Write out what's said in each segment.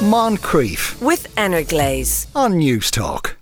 Moncrieff with Energlaze. on News Talk.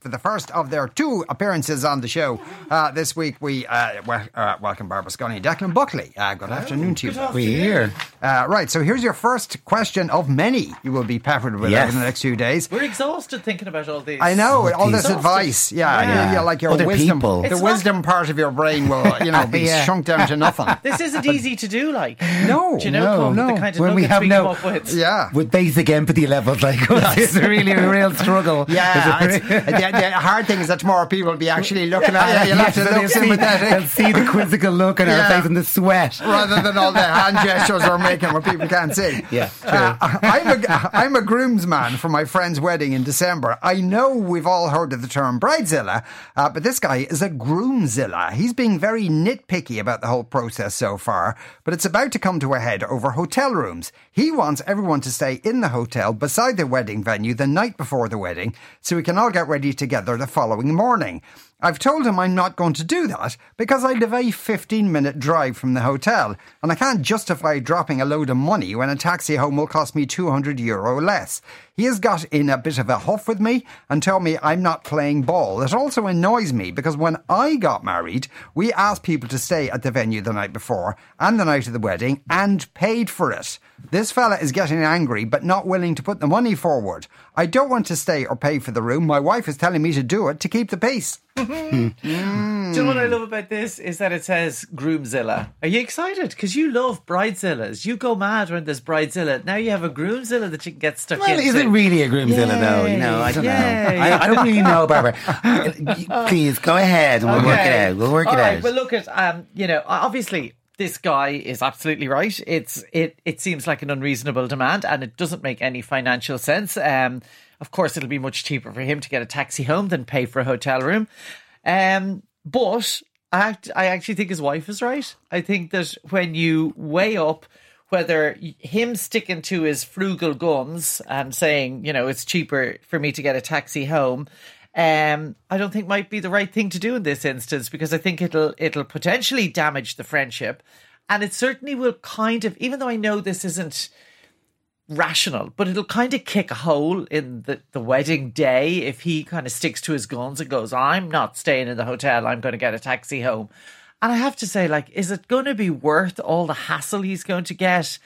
For the first of their two appearances on the show. Uh, this week, we uh, wel- uh, welcome Barbara Scully and Declan Buckley. Uh, good afternoon to you. We here. Uh, right, so here's your first question of many you will be peppered with Yes. over the next few days. We're exhausted thinking about all these. I know all this Exhausted. advice. Yeah, Yeah. You, you, like your Other wisdom. people. The It's not- wisdom part of your brain will, you know, be Yeah. shrunk down to nothing. This isn't easy to do, like. No, Do you know, no, Paul, no. the kind of When we nuggets have we no- come up with. Yeah. With basic empathy levels like us, it's really a real struggle. Yeah, It's it's, a- the, the hard thing is that tomorrow people will be actually looking at you. You'll have to look sympathetic. they'll see the quizzical look our Yeah. face and the sweat. rather than all the hand gestures we're making where people can't see. Yeah, Uh, I'm, a, I'm a groomsman for my friend's wedding in December. I know we've all heard of the term bridezilla, uh, but this guy is a groomzilla. He's being very nitpicky about the whole process so far, but it's about to come to a head over hotel rooms. He wants everyone to stay in the hotel beside the wedding venue the night before the wedding so we can all get ready together the following morning. I've told him I'm not going to do that because I live a 15 minute drive from the hotel and I can't justify dropping a load of money when a taxi home will cost me 200 euro less. He has got in a bit of a huff with me and told me I'm not playing ball. It also annoys me because when I got married, we asked people to stay at the venue the night before and the night of the wedding and paid for it. This fella is getting angry but not willing to put the money forward. I don't want to stay or pay for the room. My wife is telling me to do it to keep the peace. Do you know what I love about this is that it says Groomzilla. Are you excited? Because you love bridezillas. You go mad when there's bridezilla. Now you have a Groomzilla that you can get stuck Well, into. is it really a groomzilla though? You know, I don't know. Yay. I, I don't really know, Barbara. Please go ahead and we'll work it out. We'll work All it right, out. But look at um, you know, obviously this guy is absolutely right. It's it it seems like an unreasonable demand and it doesn't make any financial sense. Um of course it'll be much cheaper for him to get a taxi home than pay for a hotel room. Um but I I actually think his wife is right. I think that when you weigh up whether him sticking to his frugal guns and saying, you know, it's cheaper for me to get a taxi home, um, I don't think might be the right thing to do in this instance because I think it'll it'll potentially damage the friendship, and it certainly will kind of, even though I know this isn't rational, but it'll kind of kick a hole in the, the wedding day if he kind of sticks to his guns and goes, I'm not staying in the hotel, I'm going to get a taxi home. And I have to say, like, is it going to be worth all the hassle he's going to get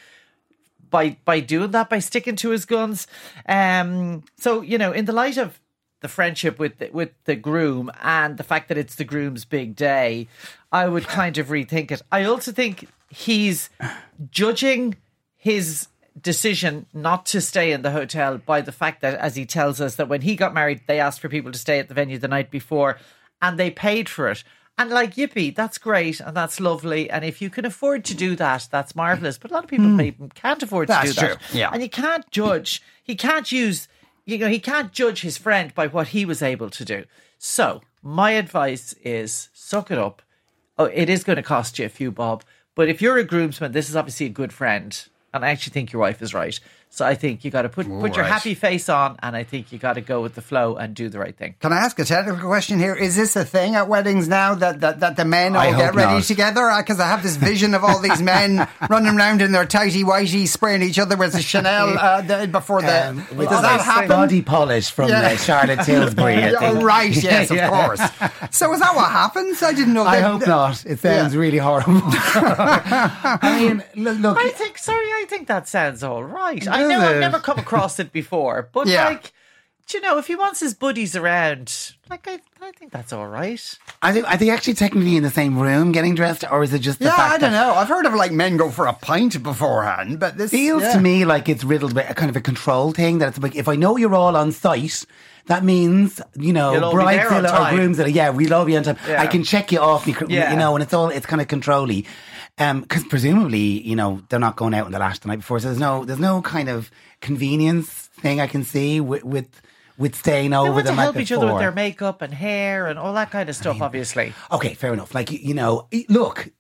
by by doing that, by sticking to his guns? Um, so you know, in the light of the friendship with the, with the groom and the fact that it's the groom's big day, I would kind of rethink it. I also think he's judging his decision not to stay in the hotel by the fact that, as he tells us, that when he got married, they asked for people to stay at the venue the night before, and they paid for it. And like yippee, that's great and that's lovely. And if you can afford to do that, that's marvelous. But a lot of people hmm. maybe can't afford to That's do that. true, yeah. And you can't judge. He can't use. You know, he can't judge his friend by what he was able to do. So my advice is suck it up. Oh, it is going to cost you a few bob. But if you're a groomsman, this is obviously a good friend. And I actually think your wife is right. So I think you got to put put your happy face on, and I think you got to go with the flow and do the right thing. Can I ask a technical question here? Is this a thing at weddings now that, that, that the men all I get ready not. together? Because I have this vision of all these men running around in their tighty whitey, spraying each other with a Chanel uh, the, before the. Um, does with that happen? Body polish from Yeah. uh, Charlotte Tilbury. I right, yes, of Yeah. course. So is that what happens? I didn't know. I that- hope not. It sounds Yeah. really horrible. I mean, look, look I think, sorry, I think that sounds all right. I Does know I've never come across it before, but Yeah. like, do you know, if he wants his buddies around, like, I, I think that's all right. are they, are they actually technically in the same room getting dressed, or is it just the Yeah, fact I don't know. I've heard of like men go for a pint beforehand, but this feels yeah. to me like it's riddled with a kind of a control thing that it's like if I know you're all on site, that means you know You'll all be there on bridezilla or groomzilla. Yeah, we love you on time. Yeah. I can check you off. You, Yeah. you know, and it's all it's kind of controlly. Um, because presumably, you know, they're not going out in the lash the night before, so there's no there's no kind of convenience thing I can see with with, with staying They want the to help each other with their makeup and hair and all that kind of stuff, obviously. Okay, fair enough. Like you know, look,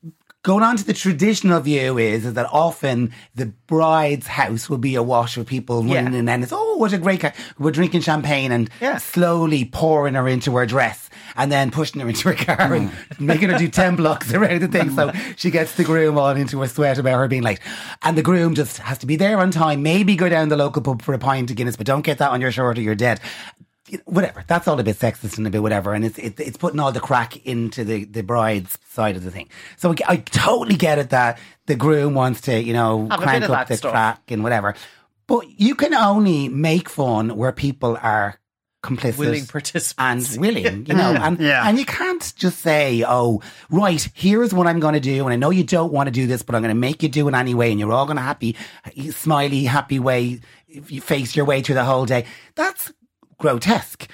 going on to the traditional view is, is that often the bride's house will be awash with people Yeah. running in and it's oh what a great guy. We're drinking champagne and Yeah. slowly pouring her into her dress. And then pushing her into her car and mm. making her do 10 blocks around the thing. So mm. she gets the groom all into a sweat about her being late. And the groom just has to be there on time, maybe go down the local pub for a pint of Guinness, but don't get that on your shirt or you're dead. Whatever. That's all a bit sexist and a bit whatever. And it's, it, it's putting all the crack into the, the bride's side of the thing. So I, I totally get it that the groom wants to, you know, Have crank up the stuff. crack and whatever. But you can only make fun where people are complicit Willing participants. and willing, you know, and Yeah. and you can't just say, "Oh, right, here's what I'm going to do," and I know you don't want to do this, but I'm going to make you do it anyway, and you're all going to happy, smiley, happy way, if you face your way through the whole day. That's grotesque.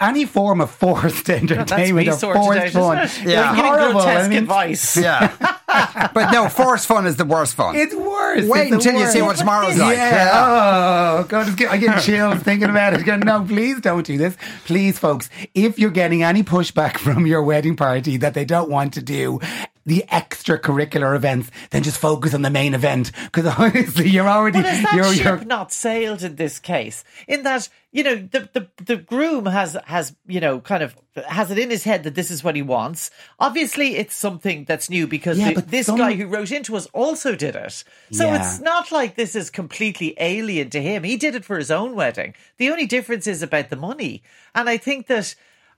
Any form of forced entertainment me or sorted out, forced fun, it? is Yeah. You're giving horrible. I grotesque mean, advice. Yeah. but no, forced fun is the worst fun. It's worse. Wait It's the until you see worst. what tomorrow's like. Yeah. Oh, God, I get chills thinking about it. No, please don't do this. Please, folks, if you're getting any pushback from your wedding party that they don't want to do the extracurricular events, then just focus on the main event. Because honestly, you're already, But has that you're, ship you're, not sailed in this case? In that, you know, the, the the groom has has you know kind of has it in his head that this is what he wants. Obviously, it's something that's new because Yeah, the- this some- guy who wrote into us also did it. So Yeah. it's not like this is completely alien to him. He did it for his own wedding. The only difference is about the money, and I think that.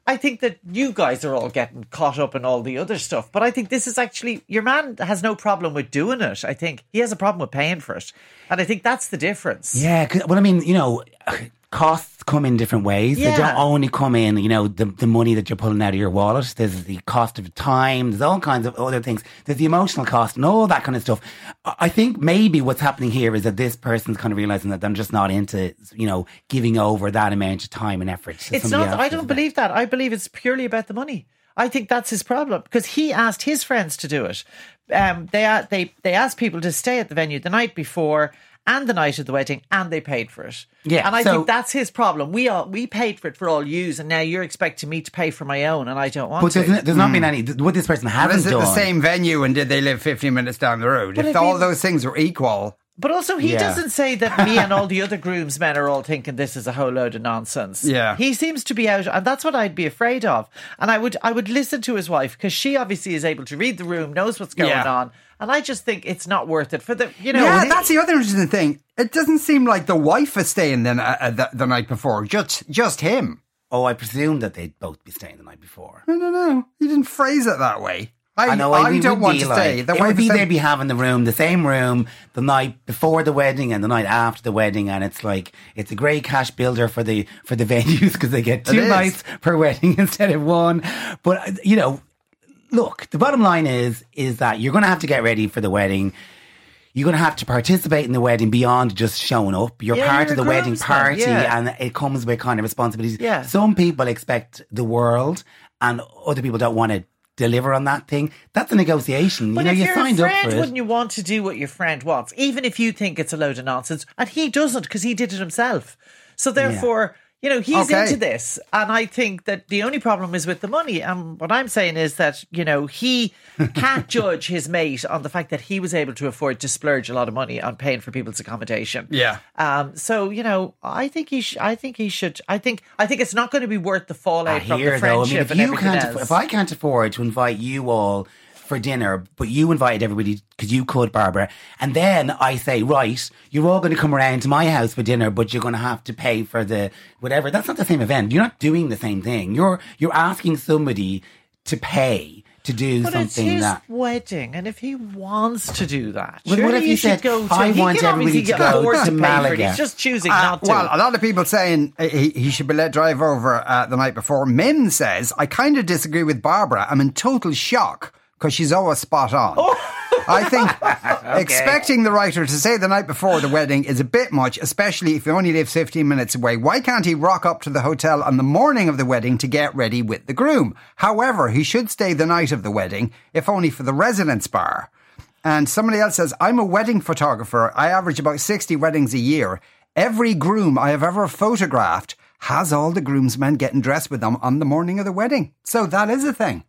I think that you guys are all getting caught up in all the other stuff, but I think this is actually your man has no problem with doing it. I think he has a problem with paying for it, and I think that's the difference. Yeah, well, I mean, you know, costs come in different ways. Yeah. They don't only come in, you know, the, the money that you're pulling out of your wallet. There's the cost of time. There's all kinds of other things. There's the emotional cost and all that kind of stuff. I think maybe what's happening here is that this person's kind of realizing that I'm just not into, you know, giving over that amount of time and effort. It's not. else I don't believe that. I believe it's purely about the money. I think that's his problem because he asked his friends to do it. Um, they they they asked people to stay at the venue the night before and the night of the wedding, and they paid for it. Yeah, and I so- think that's his problem. We all we paid for it for all yous, and now you're expecting me to pay for my own, and I don't want But to. there's, there's not been hmm. any, what this person But hasn't is it done. the same venue and did they live 15 minutes down the road? Well, if if all he- those things were equal, But also, he Yeah. doesn't say that me and all the other groomsmen are all thinking this is a whole load of nonsense. Yeah. he seems to be out, and that's what I'd be afraid of. And I would, I would listen to his wife because she obviously is able to read the room, knows what's going Yeah. on, and I just think it's not worth it for the, you know. yeah, that's the other interesting thing. It doesn't seem like the wife is staying the, uh, the, the night before, just just him. Oh, I presume that they'd both be staying the night before. I don't know. You didn't phrase it that way. I, I know. I it don't want to like, stay. The it would be they'd be having the room, the same room, the night before the wedding and the night after the wedding, and it's like it's a great cash builder for the for the venues because they get two nights per wedding instead of one. But uh, you know, look, the bottom line is is that you're going to have to get ready for the wedding. You're going to have to participate in the wedding beyond just showing up. You're Yeah, part you're of the wedding party, yeah. and it comes with kind of responsibilities. Yeah. Some people expect the world, and other people don't want to deliver on that thing. That's a negotiation. But you know, if you signed a up friend, for it. wouldn't you want to do what your friend wants, even if you think it's a load of nonsense? And he doesn't because he did it himself. So therefore, you know, he's Okay. into this, and I think that the only problem is with the money. And what I'm saying is that you know he can't judge his mate on the fact that he was able to afford to splurge a lot of money on paying for people's accommodation. Yeah. Um. So you know, I think he. Sh- I think he should. I think. I think it's not going to be worth the fallout I from hear the though. I friendship mean, if you can't, aff- if I can't afford to invite you all for dinner, but you invited everybody because you could, Barbara, and then I say, right, you're all going to come around to my house for dinner, but you're going to have to pay for the whatever. That's not the same event. You're not doing the same thing. You're you're asking somebody to pay to do But it's something his that. wedding, and if he wants to do that, Well, what surely if you he should said, go to. "I he want can everybody obviously to go afford to pay for it. Malaga." He's just choosing Uh, not to. well, a lot of people saying uh, he, he should be let drive over uh, the night before. Mim says, I kind of disagree with Barbara. I'm in total shock because she's always spot on. Oh. I think expecting the writer to say the night before the wedding is a bit much, especially if he only lives 15 minutes away. Why can't he rock up to the hotel on the morning of the wedding to get ready with the groom? However, he should stay the night of the wedding, if only for the residence bar. And somebody else says, I'm a wedding photographer. I average about 60 weddings a year. Every groom I have ever photographed has all the groomsmen getting dressed with them on the morning of the wedding. So that is a thing,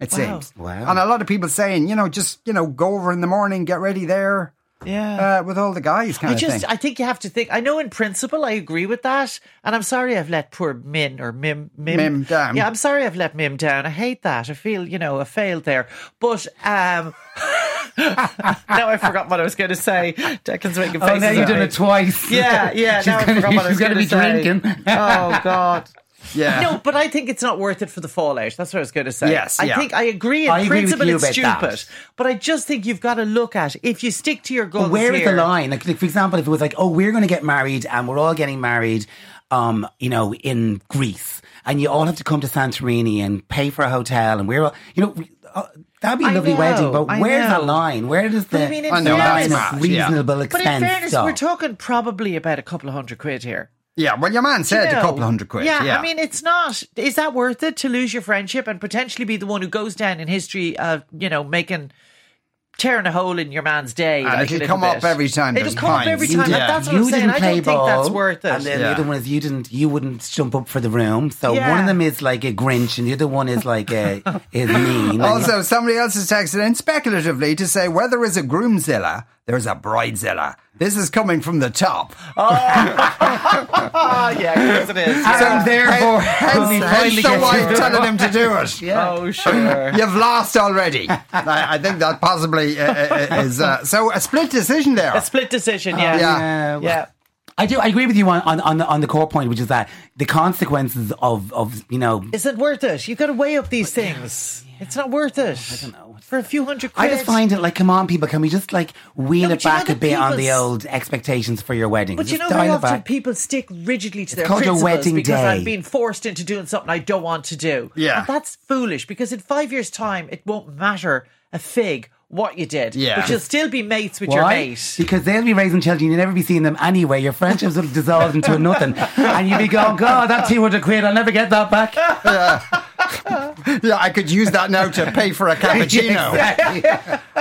it Wow. seems. Wow. And a lot of people saying, you know, just, you know, go over in the morning, get ready there. Yeah. uh, with all the guys kind I of just, thing. I think you have to think. I know in principle, I agree with that, and I'm sorry I've let poor Min or Mim Mim, Mim down. Yeah, I'm sorry I've let Mim down. I hate that. I feel you know I failed there. But um, now I forgot what I was going to say. Declan's making faces. Oh, now you've at done it twice. Yeah, yeah. she's now I gonna, forgot what I was gonna going be to say. drinking. Oh God. Yeah. No, but I think it's not worth it for the fallout. That's what I was going to say. Yes, I yeah. think I agree in I principle it's stupid, that. but I just think you've got to look at if you stick to your guns. Where is the line? Like, like, for example, if it was like, oh, we're going to get married and we're all getting married, um, you know, in Greece, and you all have to come to Santorini and pay for a hotel, and we're all, you know, uh, that'd be a lovely know, wedding. But I where's know. that line? Where does the I mean, in I know, line that's of mad, yeah. reasonable But expense in fairness, stop? we're talking probably about a couple of hundred quid here. Yeah, well, your man said You a know? couple hundred quid. Yeah, I mean, it's not. Is that worth it to lose your friendship and potentially be the one who goes down in history of you know making tearing a hole in your man's day? And like, it'll a little come up every time It'll there's come up every time. You and That's what you I'm saying. didn't I play don't ball, think that's worth it. And then Yeah. the other one is you didn't you wouldn't jump up for the room. So Yeah. one of them is like a Grinch, and the other one is like a is mean. Also, somebody else has texted in speculatively to say whether there is a groomzilla, there's a bridezilla. This is coming from the top. Ah, yeah, of course it is. and therefore, hence, when we hence finally the get wife to- telling him to do it. Oh, sure. You've lost already. I, I think that possibly uh, uh, is uh, so a split decision there. A split decision, yeah. yeah. Yeah. I do. I agree with you on, on, on, the, on the core point, which is that the consequences of, of you know. Is it worth it? You've got to weigh up these things. It's not worth it. I don't know. For a few hundred I just find it like, come on, people, can we just like wheel No, it but you know back a that bit on the old expectations for your wedding? But you know how dial it often back. people stick rigidly to their called your principles wedding because day. I'm being forced into doing something I don't want to do. Yeah. And that's foolish because in five years' time it won't matter a fig what you did. Yeah. But you'll still be mates with your Why? mate. Because they'll be raising children, you'll never be seeing them anyway. Your friendships will dissolve into nothing. And you'll be going, God, that 200 quid, I'll never get that back. Yeah, I could use that now to pay for a cappuccino. Exactly.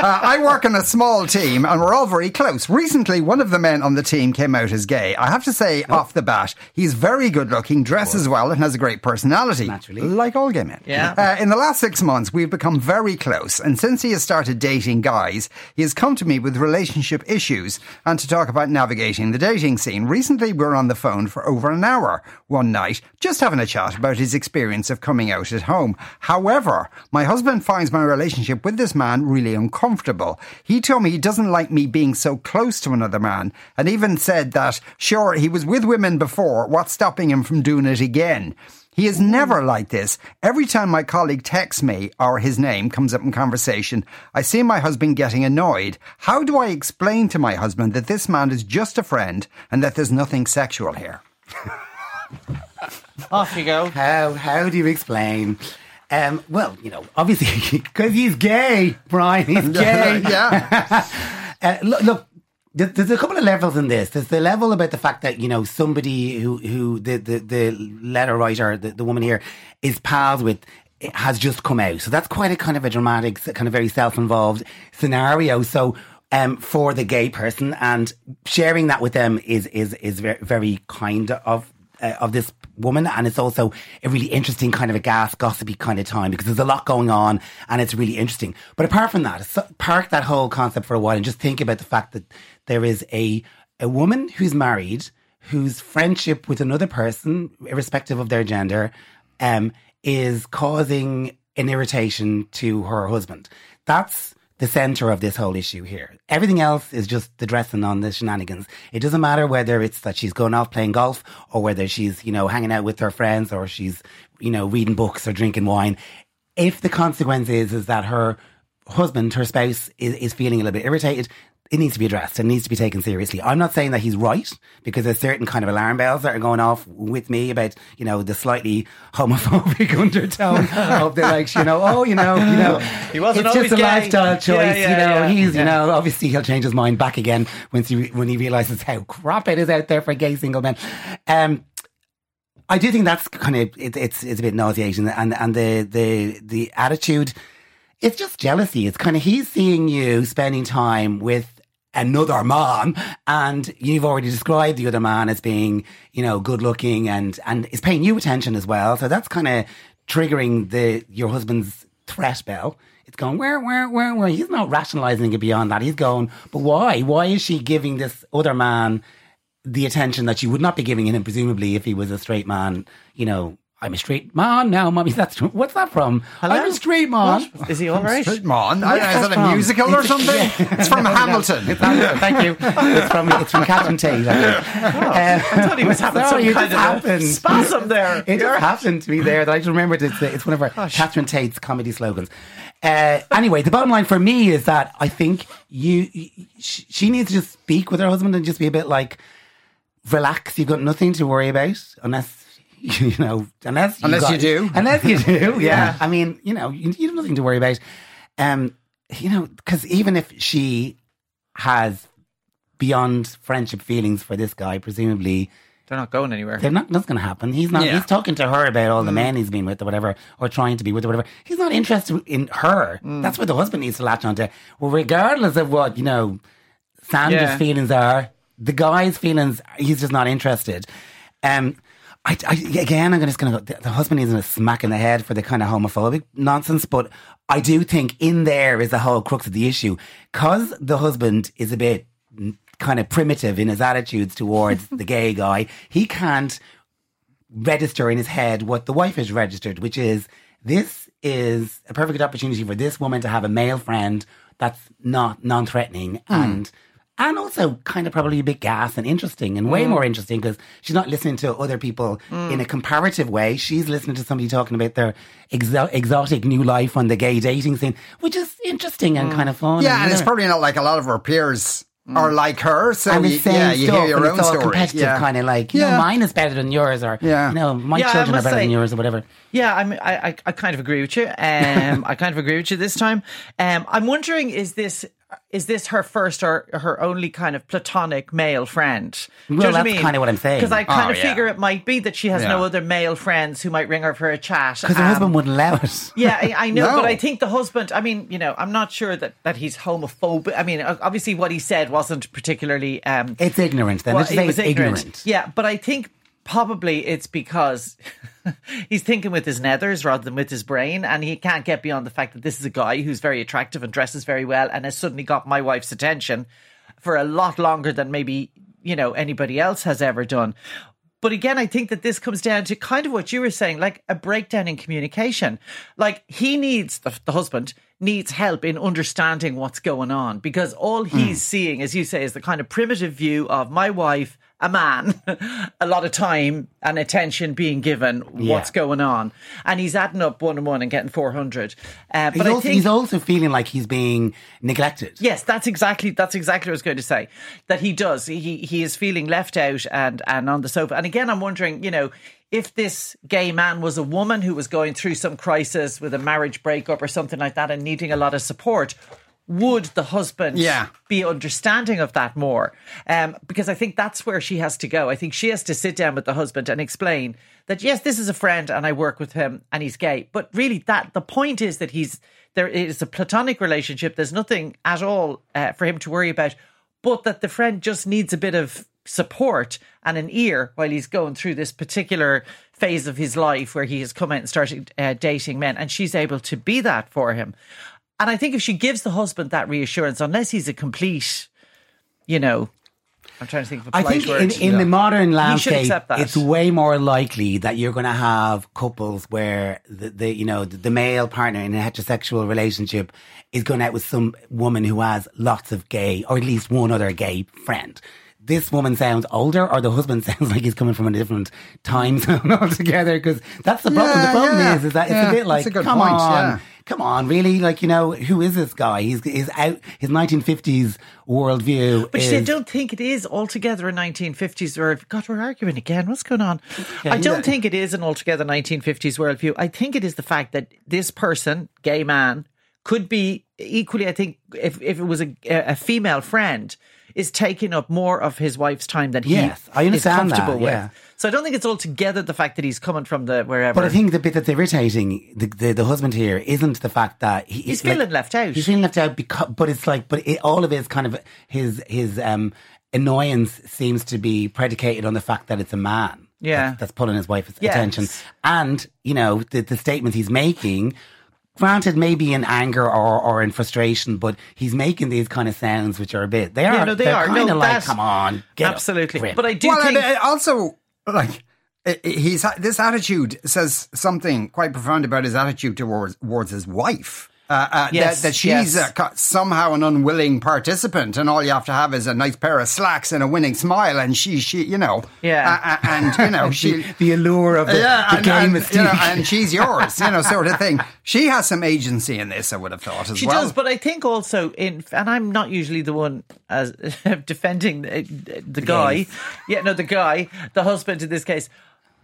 Uh, I work on a small team and we're all very close. Recently, one of the men on the team came out as gay. I have to say, off the bat, he's very good looking, dresses well, and has a great personality. Naturally. Like all gay men. Yeah. Uh, in the last six months, we've become very close. And since he has started dating guys, he has come to me with relationship issues and to talk about navigating the dating scene. Recently, we were on the phone for over an hour one night, just having a chat about his experience of coming out at home. However, my husband finds my relationship with this man really uncomfortable. He told me he doesn't like me being so close to another man and even said that, sure, he was with women before, what's stopping him from doing it again? He is never mm. like this. Every time my colleague texts me or his name comes up in conversation, I see my husband getting annoyed. How do I explain to my husband that this man is just a friend and that there's nothing sexual here? Off you go. How, how do you explain? Um, well, you know, obviously, because he's gay, Brian, he's gay. yeah. Uh, look, look there's a couple of levels in this. There's the level about the fact that you know somebody who who the the, the letter writer, the, the woman here, is pals with has just come out. So that's quite a kind of a dramatic, kind of very self-involved scenario. So. Um, for the gay person and sharing that with them is is is very, very kind of uh, of this woman, and it's also a really interesting kind of a gas gossipy kind of time because there's a lot going on, and it's really interesting. But apart from that, so- park that whole concept for a while and just think about the fact that there is a a woman who's married whose friendship with another person, irrespective of their gender, um, is causing an irritation to her husband. That's the center of this whole issue here. Everything else is just the dressing on the shenanigans. It doesn't matter whether it's that she's going off playing golf or whether she's, you know, hanging out with her friends or she's, you know, reading books or drinking wine. If the consequence is, is that her husband, her spouse is, is feeling a little bit irritated, it needs to be addressed and needs to be taken seriously. I'm not saying that he's right because there's certain kind of alarm bells that are going off with me about, you know, the slightly homophobic undertone of the like, you know, oh, you know, you know, He wasn't it's just a gay. lifestyle choice, Yeah, you know. yeah. He's, you know, obviously he'll change his mind back again once he when he realizes how crap it is out there for gay single men. Um, I do think that's kind of it, it's it's a bit nauseating, and and the the the attitude, it's just jealousy. It's kind of he's seeing you spending time with another man, and you've already described the other man as being you know good looking and and is paying you attention as well. So that's kind of triggering the your husband's threat bell. it's going where, where, where, where. He's not rationalizing it beyond that. He's going, but why? Why is she giving this other man the attention that she would not be giving him, presumably, if he was a straight man? You know, I'm a straight man now, mommy. That's what's that from? I'm a straight man. Is he all right? Straight man. I is that a from? musical or something? yeah. It's from No. Hamilton. Thank you. It's from it's from Catherine Tate. I think. I thought he was having Sorry, some kind of happened. a spasm there. It just happened to me there that I just remembered it's, it's one of our Catherine Tate's comedy slogans. Uh, anyway, the bottom line for me is that I think you, she needs to just speak with her husband and just be a bit like, relax. You've got nothing to worry about unless you know unless you Unless got- you do. unless you do. Yeah, Yeah. I mean, you know, you, you have nothing to worry about. Um, you know, because even if she has beyond friendship feelings for this guy, presumably They're not going anywhere. they're not. That's going to happen. He's not. Yeah. He's talking to her about Mm. all the men he's been with or whatever, or trying to be with or whatever. He's not interested in her. Mm. That's what the husband needs to latch onto. Well, regardless of what you know, Sandra's Yeah. feelings are, the guy's feelings, he's just not interested. Um, I, I, again, I'm just going to go. The, the husband isn't a smack in the head for the kind of homophobic nonsense, but I do think in there is the whole crux of the issue because the husband is a bit mm, kind of primitive in his attitudes towards the gay guy. He can't register in his head what the wife has registered, which is this is a perfect opportunity for this woman to have a male friend that's not non-threatening and and also kind of probably a bit gas and interesting and way more interesting because she's not listening to other people in a comparative way. She's listening to somebody talking about their exo- exotic new life on the gay dating scene, which is interesting and kind of fun. Yeah, and you it's probably not like a lot of her peers are like her. So and the you, same yeah, you hear your and own it's all story. competitive, yeah. kind of like, you Yeah. know, mine is better than yours, or Yeah. you know, my Yeah, children are better than yours, or whatever. Yeah, I mean, I, I, I kind of agree with you. Um, I kind of agree with you this time. Um, I'm wondering, is this is this her first or her only kind of platonic male friend? Do you Well, know what I that's mean? kinda what I'm saying. Because I kind Oh, of yeah. figure it might be that she has no other male friends who might ring her for a chat. Because her Um, husband wouldn't allow it. Yeah, I, I know, No. but I think the husband. I mean, you know, I'm not sure that that he's homophobic. I mean, obviously, what he said wasn't particularly. Um, It's ignorant. Then well, let's just say it was it's ignorant. ignorant. Yeah, but I think probably it's because he's thinking with his nethers rather than with his brain, and he can't get beyond the fact that this is a guy who's very attractive and dresses very well, and has suddenly got my wife's attention for a lot longer than maybe you know anybody else has ever done. But again, I think that this comes down to kind of what you were saying, like a breakdown in communication. Like he needs, the, the husband needs help in understanding what's going on because all hmm. he's seeing, as you say, is the kind of primitive view of my wife, a man, a lot of time and attention being given what's going on. And he's adding up one and one and getting 400. Uh, but also, think. he's also feeling like he's being neglected. Yes, that's exactly that's exactly what I was going to say. That he does. He he is feeling left out and and on the sofa. And again, I'm wondering, you know, if this gay man was a woman who was going through some crisis with a marriage breakup or something like that and needing a lot of support, would the husband Yeah. be understanding of that more? Um, because I think that's where she has to go. I think she has to sit down with the husband and explain that yes, this is a friend and I work with him and he's gay. But really, that the point is that he's there is a platonic relationship. There's nothing at all uh, for him to worry about, but that the friend just needs a bit of support and an ear while he's going through this particular phase of his life where he has come out and started uh, dating men, and she's able to be that for him. And I think if she gives the husband that reassurance, unless he's a complete, you know, I'm trying to think of a I polite think word. in, in the modern landscape, accept that. it's way more likely that you're going to have couples where the, the you know the, the male partner in a heterosexual relationship is going out with some woman who has lots of gay or at least one other gay friend. This woman sounds older, or the husband sounds like he's coming from a different time zone altogether. Because that's the problem. Yeah, the problem yeah, is, is that it's a bit like, a come point, on, yeah. Come on, really? Like, you know, who is this guy? He's, he's out, his 1950s worldview But is. I don't think it is altogether a 1950s world. God, we're arguing again. What's going on? I don't yeah. think it is an altogether 1950s worldview. I think it is the fact that this person, gay man, could be equally. I think if if it was a a female friend, is taking up more of his wife's time than he Yes, I is understand that, comfortable yeah. with. So I don't think it's altogether the fact that he's coming from the wherever. But I think the bit that's irritating the, the, the husband here isn't the fact that he, He's like, feeling left out. He's feeling left out because, but it's like, but it, all of his kind of his his um annoyance seems to be predicated on the fact that it's a man. Yeah. that's, that's pulling his wife's Yes. attention, and you know the the statements he's making granted, maybe in anger or, or in frustration, but he's making these kind of sounds which are a bit. They are. Yeah, no, they they're are. Kind No, of like, come on, get Absolutely. grip. But I do well, think. also like he's this attitude says something quite profound about his attitude towards towards his wife. Uh, uh, Yes, that, that she's yes. uh, co- somehow an unwilling participant, and all you have to have is a nice pair of slacks and a winning smile, and she, she, you know, Yeah. uh, uh, and you know, she, the, the allure of the, yeah, the and, game and, of you know, and she's yours, you know, sort of thing. She has some agency in this, I would have thought as She well. She does, but I think also in, and I'm not usually the one as defending the, the guy. Yeah, no, the guy, the husband in this case.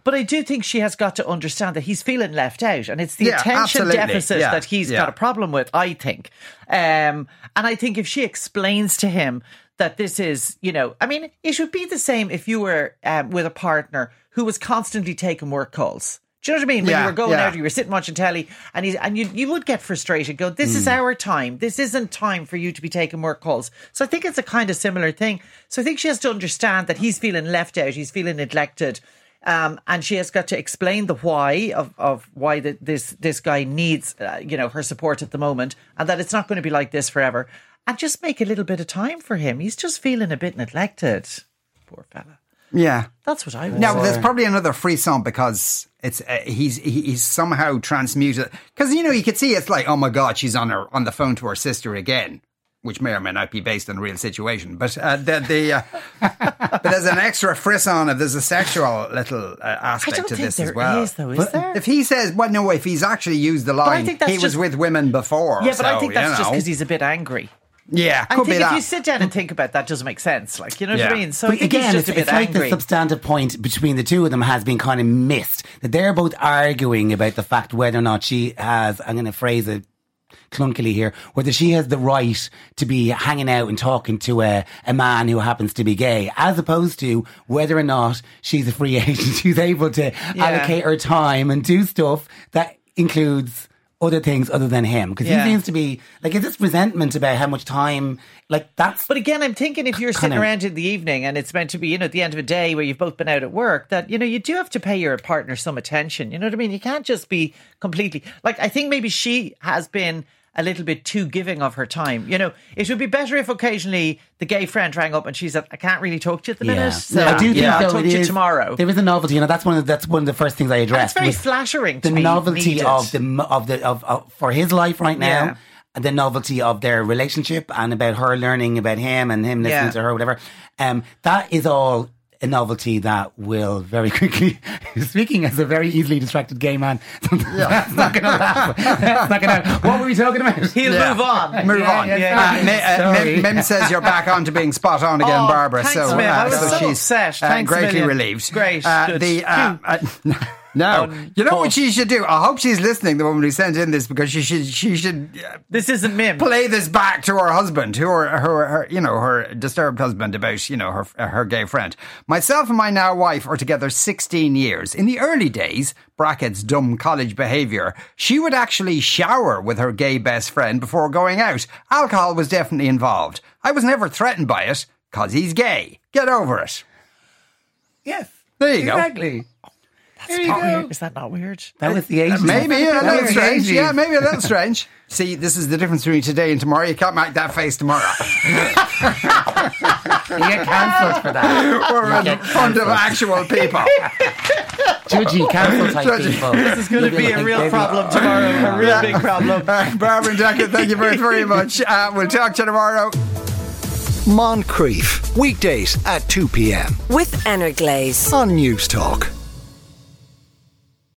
But I do think she has got to understand that he's feeling left out, and it's the Yeah, attention absolutely. deficit Yeah, that he's yeah. got a problem with. I think, um, and I think if she explains to him that this is, you know, I mean, it would be the same if you were um, with a partner who was constantly taking work calls. Do you know what I mean? When Yeah, you were going yeah. out, you were sitting watching telly, and he's and you you would get frustrated. Go, this is Hmm. our time. This isn't time for you to be taking work calls. So I think it's a kind of similar thing. So I think she has to understand that he's feeling left out. He's feeling neglected. Um, and she has got to explain the why of, of why the, this this guy needs uh, you know her support at the moment, and that it's not going to be like this forever. And just make a little bit of time for him. He's just feeling a bit neglected. Poor fella. yeah. That's what I would Now, there's probably another frisson because it's uh, he's he's somehow transmuted because you know you could see it's like oh my god she's on her on the phone to her sister again, which may or may not be based on a real situation, but uh, the the uh, but there's an extra frisson of there's a sexual little uh, aspect to think this there as well. is, though, is But there? If he says, well, no, if he's actually used the line, think that's he was with women before. yeah, but I think that's you just because he's a bit angry. yeah, I think be if that. you sit down and think about that, doesn't make sense. Like you know what I mean? So But I think again, he's it's, just a bit it's like angry. the substantive point between the two of them has been kind of missed. That they're both arguing about the fact whether or not she has, I'm going to phrase it clunkily here, whether she has the right to be hanging out and talking to a, a man who happens to be gay, as opposed to whether or not she's a free agent who's able to allocate her time and do stuff that includes other things other than him. Because Yeah. he seems to be, like, is this resentment about how much time, like, that's. But again, I'm thinking if you're sitting Kinda- around in the evening and it's meant to be, you know, at the end of a day where you've both been out at work, that, you know, you do have to pay your partner some attention. You know what I mean? You can't just be completely like, I think maybe she has been a little bit too giving of her time. You know, it would be better if occasionally the gay friend rang up and she said, I can't really talk to you at the minute. So I do think I'll though talk to you is- tomorrow. There is a novelty, you know. That's one of the, that's one of the first things I And addressed. it's very was flattering the be novelty needed. of the of the of, of for his life right now. Yeah. and The novelty of their relationship and about her learning about him and him listening Yeah. to her, whatever. Um, that is all a novelty that will very quickly. Speaking as a very easily distracted gay man, that's not going to laugh. That's not going to. What were we talking about? He'll Yeah. move on. Move Yeah, on. yeah, Uh, Mi- uh, Mim, Mim says you're back on to being spot on again, Oh, Barbara. thanks, so, uh, Mim. I was so so she's upset. uh, Thanks a greatly relieved. Great, Uh, good. the uh, no, On you know what she should do? I hope she's listening. The woman who sent in this because she should she should uh, This isn't Mim. play this back to her husband, who her, her, her, you know, her disturbed husband about, you know, her, her gay friend. Myself and my now wife are together 16 years. In the early days, brackets dumb college behavior, she would actually shower with her gay best friend before going out. Alcohol was definitely involved. I was never threatened by it, cause he's gay. Get over it. Yes, There you go. exactly. There you Not go. weird. Is that not weird? That was the age. Maybe a That little strange. Yeah, maybe a little strange. See, this is the difference between today and tomorrow. You can't make that face tomorrow. You get cancelled for that. We're in front of actual people. Judgy cancel type Judgy. people. This is going to be a real problem tomorrow. A real big problem. Uh, Barbara and Declan, thank you very, very much. Uh, we'll talk to you tomorrow. Moncrieff, weekdays at 2 p.m. with Energlaze. on News Talk.